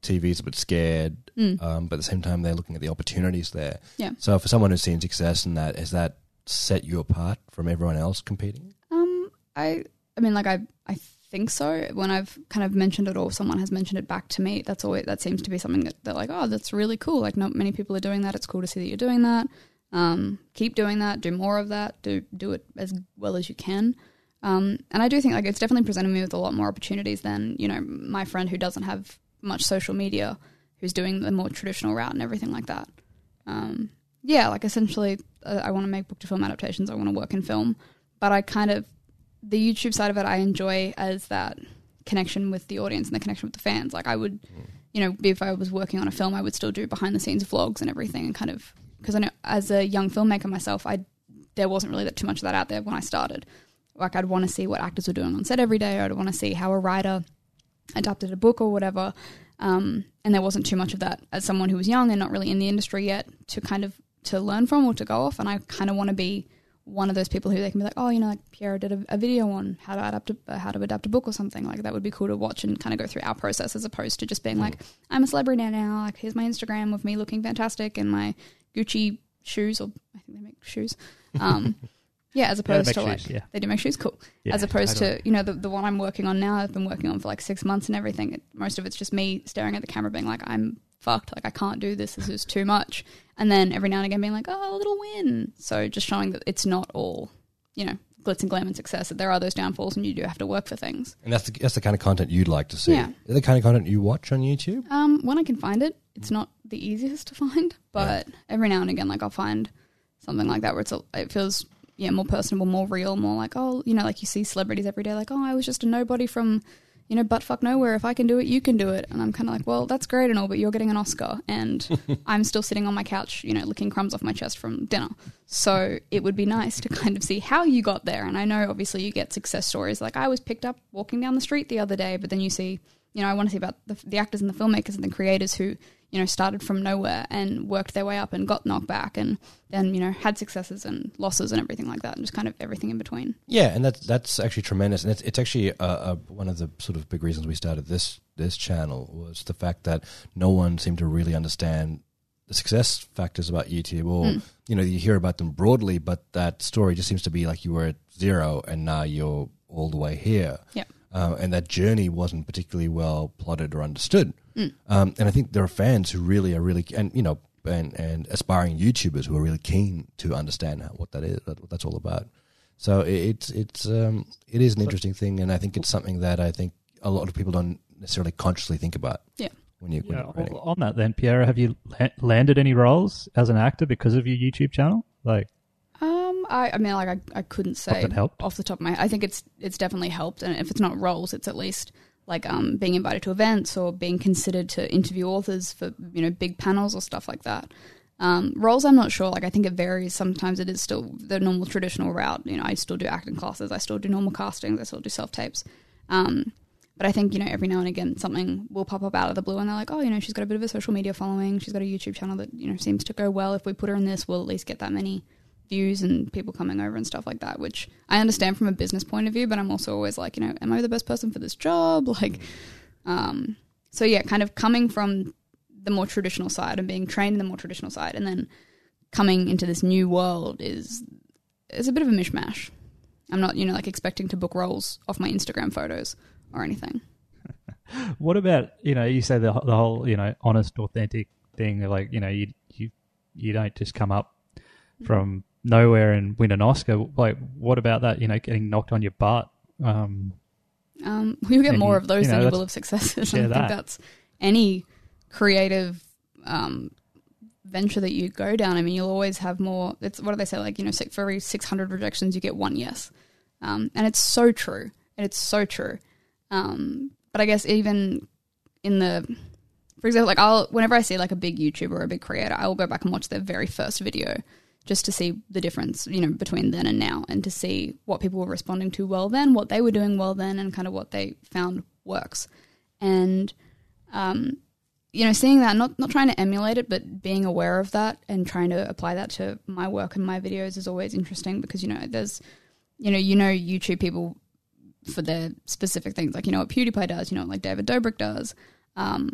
TV is a bit scared, Mm. um, but at the same time they're looking at the opportunities there. Yeah. So for someone who's seen success in that, has that set you apart from everyone else competing? Um, I, I mean, like I, I think so. When I've kind of mentioned it or someone has mentioned it back to me, that's always that seems to be something that they're like, oh, that's really cool. Like not many people are doing that. It's cool to see that you're doing that. Um, keep doing that. Do more of that. Do do it as well as you can. Um, and I do think like it's definitely presented me with a lot more opportunities than you know my friend who doesn't have much social media, who's doing the more traditional route and everything like that. Um, yeah, like essentially, uh, I want to make book to film adaptations. I want to work in film, but I kind of the YouTube side of it I enjoy as that connection with the audience and the connection with the fans. Like I would, you know, if I was working on a film, I would still do behind the scenes vlogs and everything, and kind of because I know as a young filmmaker myself, I there wasn't really that too much of that out there when I started. Like I'd want to see what actors were doing on set every day. I'd want to see how a writer adapted a book or whatever. Um, and there wasn't too much of that as someone who was young and not really in the industry yet to kind of to learn from or to go off. And I kind of want to be one of those people who they can be like, oh, you know, like Piera did a, a video on how to adapt a, uh, how to adapt a book or something. Like that would be cool to watch and kind of go through our process as opposed to just being like, I'm a celebrity now. Like here's my Instagram with me looking fantastic and my Gucci shoes, or I think they make shoes. Um, yeah, as opposed make to like yeah. they do make shoes, cool. Yeah, as opposed to you know the the one I'm working on now. I've been working on for like six months and everything. It, most of it's just me staring at the camera, being like, I'm fucked. Like I can't do this. This is too much. And then every now and again being like, oh, a little win. So just showing that it's not all you know glitz and glam and success. That there are those downfalls and you do have to work for things. And that's the, that's the kind of content you'd like to see. Yeah. The kind of content you watch on YouTube. Um, when I can find it, it's not the easiest to find, but every now and again, like I'll find something like that where it's a, it feels yeah more personable, more real, more like oh you know like you see celebrities every day like oh I was just a nobody from you know butt fuck nowhere. If I can do it, you can do it. And I'm kind of like well that's great and all, but you're getting an Oscar and I'm still sitting on my couch you know licking crumbs off my chest from dinner. So it would be nice to kind of see how you got there. And I know obviously you get success stories like I was picked up walking down the street the other day, but then you see you know, I want to see about the, the actors and the filmmakers and the creators who, you know, started from nowhere and worked their way up and got knocked back and then, you know, had successes and losses and everything like that and just kind of everything in between. Yeah, and that's that's actually tremendous, and it's it's actually uh, uh, one of the sort of big reasons we started this this channel was the fact that no one seemed to really understand the success factors about YouTube, or Mm. you know you hear about them broadly, but that story just seems to be like you were at zero and now you're all the way here. Yep. Uh, and that journey wasn't particularly well plotted or understood. Mm. Um, and I think there are fans who really are really, and you know, and, and aspiring YouTubers who are really keen to understand what that is, what that's all about. So it, it's it's um, it is an interesting thing, and I think it's something that I think a lot of people don't necessarily consciously think about. Yeah. When you when Yeah, you're on that then, Piera, have you la- landed any roles as an actor because of your YouTube channel? Like, Um, I, I mean, like I, I couldn't say that helped? off the top of my. I think it's it's definitely helped, and if it's not roles, it's at least like um being invited to events or being considered to interview authors for you know big panels or stuff like that. Um, roles, I'm not sure. Like I think it varies. Sometimes it is still the normal traditional route. You know, I still do acting classes. I still do normal castings. I still do self tapes. Um, But I think you know every now and again something will pop up out of the blue, and they're like, oh, you know, she's got a bit of a social media following. She's got a YouTube channel that you know seems to go well. If we put her in this, we'll at least get that many views and people coming over and stuff like that. Which I understand from a business point of view, but I'm also always like, you know, am I the best person for this job? Like, um, so yeah, kind of coming from the more traditional side and being trained in the more traditional side, and then coming into this new world is is a bit of a mishmash. I'm not, you know, like expecting to book roles off my Instagram photos or anything. What about you know? You say the the whole you know honest, authentic thing. Like you know, you you you don't just come up from nowhere and win an Oscar. Like what about that? You know, getting knocked on your butt. Um, Um, you'll get more you- of those you know, than you will of successes. I think that. that's any creative um, venture that you go down. I mean, you'll always have more. It's what do they say? Like you know, for every six hundred rejections, you get one yes, um, and it's so true. And it's so true. Um, but I guess even in the, for example, like I'll whenever I see like a big YouTuber or a big creator, I will go back and watch their very first video just to see the difference, you know, between then and now, and to see what people were responding to well then, what they were doing well then, and kind of what they found works. And, um, you know, seeing that, not not trying to emulate it, but being aware of that and trying to apply that to my work and my videos is always interesting because you know, there's, you know, you know, YouTube people for their specific things, like you know what PewDiePie does, you know, like David Dobrik does. Um,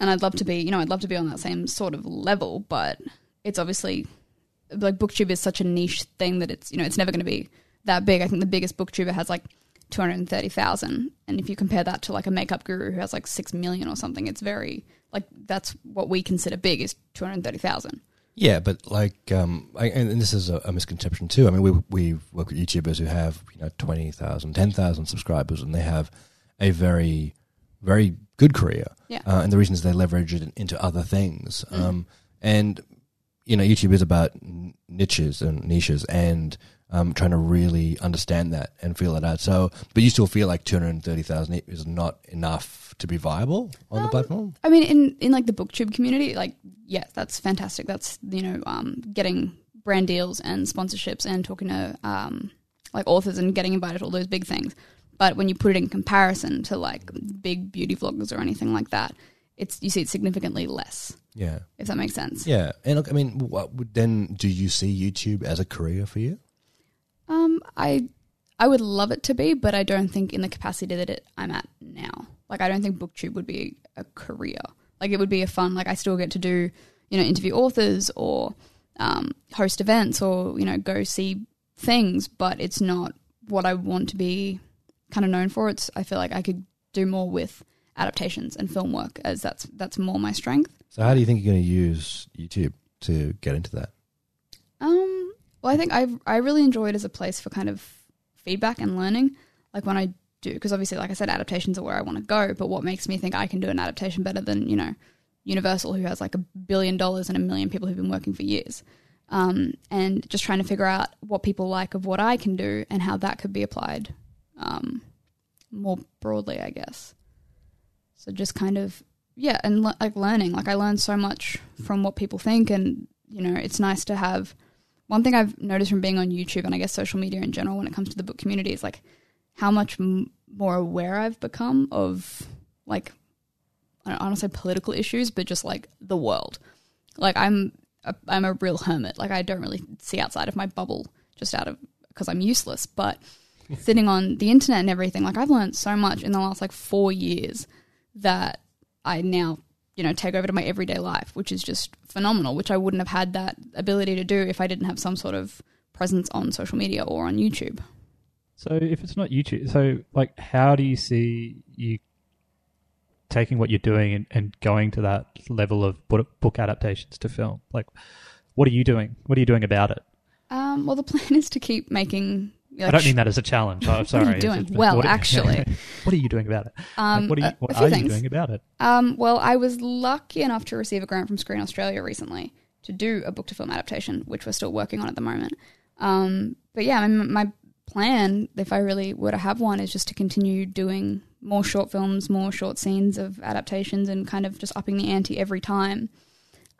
and I'd love to be, you know, I'd love to be on that same sort of level, but it's obviously like booktube is such a niche thing that it's you know it's never going to be that big. I think the biggest booktuber has like two hundred and thirty thousand, and if you compare that to like a makeup guru who has like six million or something, it's very like that's what we consider big is two hundred thirty thousand. Yeah, but like, um, I, and this is a, a misconception too. I mean, we we work with YouTubers who have you know 20,000, 10,000 subscribers, and they have a very, very good career. Yeah. Uh, and the reason is they leverage it into other things. Um, and you know, YouTube is about niches and niches, and um, trying to really understand that and feel it out. So, but you still feel like two hundred thirty thousand is not enough to be viable on the Um, platform. I mean, in in like the booktube community, like yeah, that's fantastic. That's you know, um, getting brand deals and sponsorships and talking to um, like authors and getting invited to all those big things. But when you put it in comparison to like big beauty vloggers or anything like that, it's you see it's significantly less. Yeah. If that makes sense. Yeah, and look, I mean, what would then do you see YouTube as a career for you? Um, I I would love it to be, but I don't think in the capacity that it, I'm at now. Like I don't think booktube would be a career. Like it would be a fun. Like I still get to do you know interview authors or um, host events or you know go see things, but it's not what I want to be kind of known for. It's I feel like I could do more with adaptations and film work as that's that's more my strength. So, how do you think you're going to use YouTube to get into that? Um, well, I think I I really enjoy it as a place for kind of feedback and learning. Like when I do, because obviously, like I said, adaptations are where I want to go. But what makes me think I can do an adaptation better than you know Universal, who has like a billion dollars and a million people who've been working for years, um, and just trying to figure out what people like of what I can do and how that could be applied um, more broadly, I guess. So just kind of yeah, and le- like learning. Like I learned so much from what people think, and you know, it's nice to have. One thing I've noticed from being on YouTube and I guess social media in general when it comes to the book community is like how much m- more aware I've become of like I don't want to say political issues, but just like the world. Like I'm a, I'm a real hermit. Like I don't really see outside of my bubble just out of because I'm useless. But sitting on the internet and everything, like I've learned so much in the last like four years that I now you know take over to my everyday life, which is just phenomenal. Which I wouldn't have had that ability to do if I didn't have some sort of presence on social media or on YouTube. So if it's not YouTube, so like, how do you see you taking what you're doing and, and going to that level of book, book adaptations to film? Like, what are you doing? What are you doing about it? Um, well, the plan is to keep making. Like, I don't mean that as a challenge. I'm What are you sorry. Doing? just- Well, what are- actually. what are you doing about it? Um, Like, what are you, what are you doing about it? Um, well, I was lucky enough to receive a grant from Screen Australia recently to do a book to film adaptation, which we're still working on at the moment. Um, but yeah, my, my plan, if I really were to have one, is just to continue doing more short films, more short scenes of adaptations, and kind of just upping the ante every time,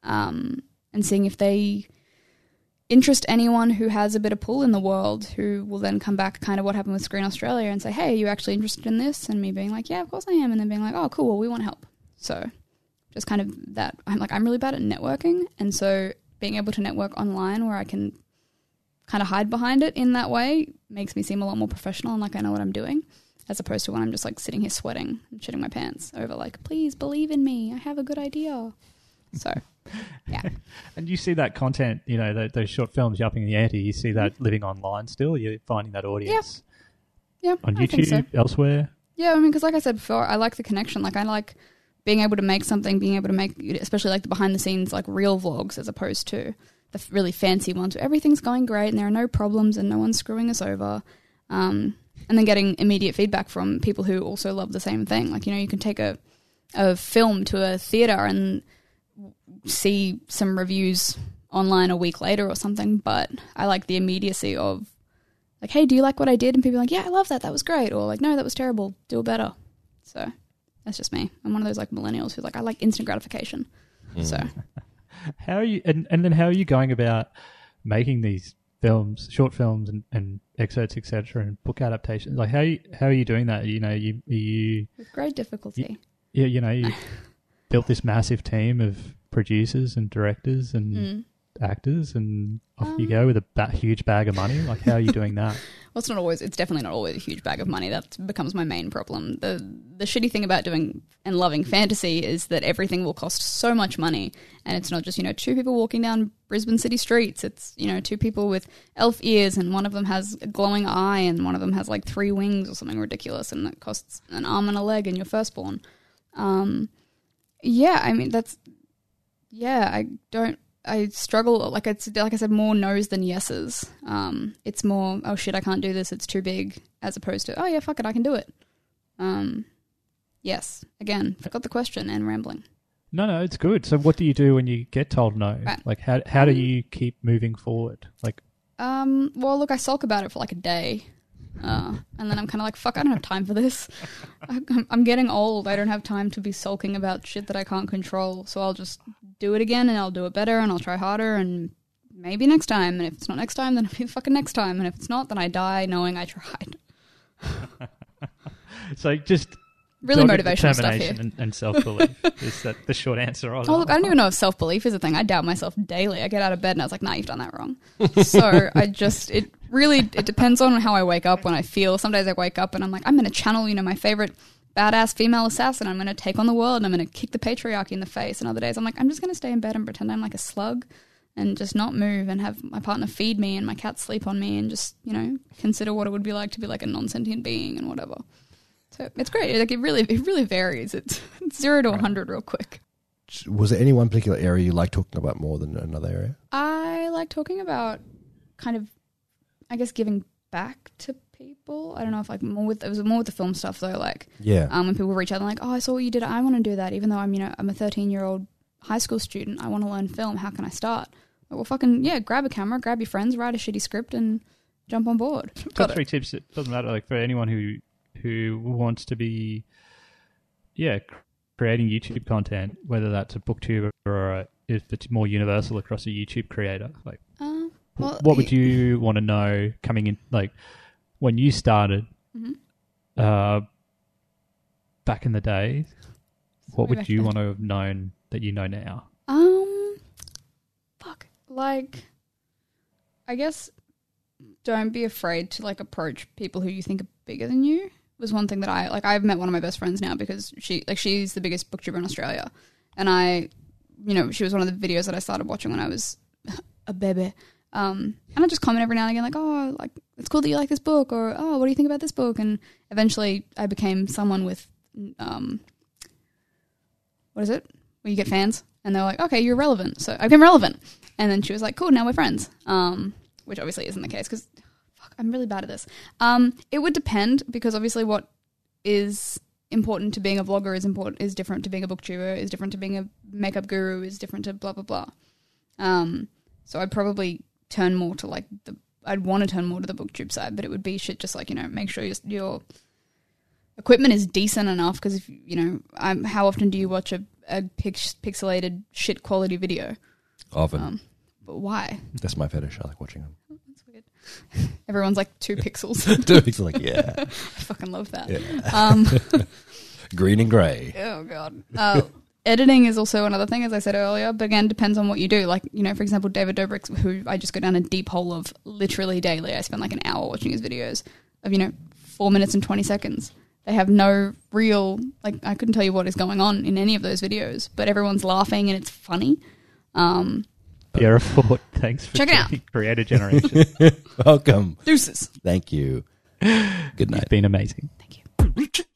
um, and seeing if they interest anyone who has a bit of pull in the world who will then come back kind of what happened with Screen Australia and say, Hey, are you actually interested in this? And me being like, Yeah, of course I am and then being like, Oh cool, well we want help. So just kind of that I'm like I'm really bad at networking and so being able to network online where I can kind of hide behind it in that way makes me seem a lot more professional and like I know what I'm doing as opposed to when I'm just like sitting here sweating and shitting my pants over like please believe in me I have a good idea so yeah And you see that content, you know, tho- those short films, upping the ante. You see that living online still. You're finding that audience yeah on I YouTube, so. elsewhere. Yeah, I mean, because like I said before, I like the connection. Like I like being able to make something, being able to make, especially like the behind the scenes, like real vlogs, as opposed to the really fancy ones where everything's going great and there are no problems and no one's screwing us over. Um, and then getting immediate feedback from people who also love the same thing. Like you know, you can take a a film to a theater and see some reviews online a week later or something. But I like the immediacy of like, hey, do you like what I did? And people are like, yeah, I love that. That was great. Or like, no, that was terrible. Do it better. So that's just me. I'm one of those like millennials who's like, I like instant gratification. Mm. So How are you? And, and then how are you going about making these films, short films, and, and excerpts, etc., and book adaptations? Like how you, how are you doing that? You know, you you with great difficulty. you, you know you built this massive team of producers and directors and Mm. actors, and off you Um, go with a ba- huge bag of money. Like how are you doing that? Well, it's not always. It's definitely not always a huge bag of money. That becomes my main problem. the The shitty thing about doing and loving fantasy is that everything will cost so much money, and it's not just you know two people walking down Brisbane city streets. It's you know two people with elf ears, and one of them has a glowing eye, and one of them has like three wings or something ridiculous, and it costs an arm and a leg in your firstborn. Um, yeah, I mean that's yeah. I don't. I struggle like it's like I said more no's than yeses. Um, it's more oh shit I can't do this it's too big as opposed to oh yeah fuck it I can do it. Um, yes again forgot the question and rambling. No, no, it's good. So what do you do when you get told no? Right. Like how how do you keep moving forward? Like Um, well look I sulk about it for like a day, uh, and then I'm kind of like fuck I don't have time for this. I, I'm, I'm getting old I don't have time to be sulking about shit that I can't control. So I'll just do it again and I'll do it better and I'll try harder and maybe next time. And if it's not next time then it'll be fucking next time. And if it's not then I die knowing I tried. so just Really motivational stuff here. and, and self belief is that the short answer. on Oh, look, I don't even know if self belief is a thing. I doubt myself daily. I get out of bed and I was like, nah, you've done that wrong. so I just, it really, it depends on how I wake up when I feel. Some days I wake up and I'm like, I'm going to channel, you know, my favorite badass female assassin. I'm going to take on the world and I'm going to kick the patriarchy in the face. And other days I'm like, I'm just going to stay in bed and pretend I'm like a slug and just not move and have my partner feed me and my cat sleep on me and just, you know, consider what it would be like to be like a non sentient being and whatever. So it's great. Like it really, it really varies. It's, it's zero to 100 real quick. Was there any one particular area you like talking about more than another area? I like talking about kind of, I guess, giving back to people. I don't know if like more with it was more with the film stuff though. Like Yeah. um, when people reach out and like, oh, I saw what you did. I want to do that. Even though I'm you know I'm a 13 year old high school student. I want to learn film. How can I start? Like, well, fucking yeah, grab a camera, grab your friends, write a shitty script, and jump on board. Got Got three it. tips. It doesn't matter. Like for anyone who who wants to be, yeah, creating YouTube content, whether that's a booktuber or a, if it's more universal across a YouTube creator. Like, wh- well, what would you want to know coming in? Like when you started, Mhm. uh, back in the day, what Way would you then. want to have known that you know now? Um, fuck. Like, I guess don't be afraid to like approach people who you think are bigger than you. Was one thing that I like. I've met one of my best friends now because she like she's the biggest booktuber in Australia, and I, you know, she was one of the videos that I started watching when I was a baby. Um, and I just comment every now and again, like, oh, like it's cool that you like this book, or oh, what do you think about this book? And eventually, I became someone with, um, what is it? Where you get fans, and they're like, okay, you're relevant. So I became relevant, and then she was like, cool, now we're friends. Um, which obviously isn't the case because, fuck, I'm really bad at this. Um, it would depend because obviously what is important to being a vlogger is important is different to being a booktuber is different to being a makeup guru is different to blah blah blah. Um, so I'd probably turn more to like the I'd want to turn more to the booktube side, but it would be shit just like you know make sure your, your equipment is decent enough because if you know I'm, how often do you watch a, a pix, pixelated shit quality video? Often. Um, But why? That's my fetish. I like watching them. That's weird. Everyone's like two pixels. It's like, yeah, I fucking love that. yeah. Um, green and grey. oh god. Uh, editing is also another thing, as I said earlier. But again, depends on what you do. Like you know, for example, David Dobrik, who I just go down a deep hole of literally daily. I spend like an hour watching his videos of you know four minutes and twenty seconds. They have no real like I couldn't tell you what is going on in any of those videos, but everyone's laughing and it's funny. Um, Piera Forde, thanks for Check it out. Creator Generation. Welcome. deuces. Thank you. Good night. You've been amazing. Thank you.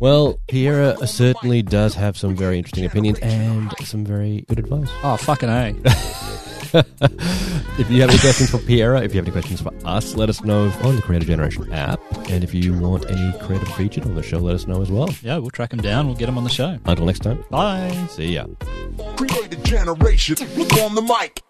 Well, Piera certainly does have some very interesting opinions and some very good advice. Oh, fucking A. If you have any questions for Piera, if you have any questions for us, let us know on the Creator Generation app. And if you want any creative featured on the show, let us know as well. Yeah, we'll track them down. We'll get them on the show. Until next time, Bye. see ya. Creator Generation. Look on the mic.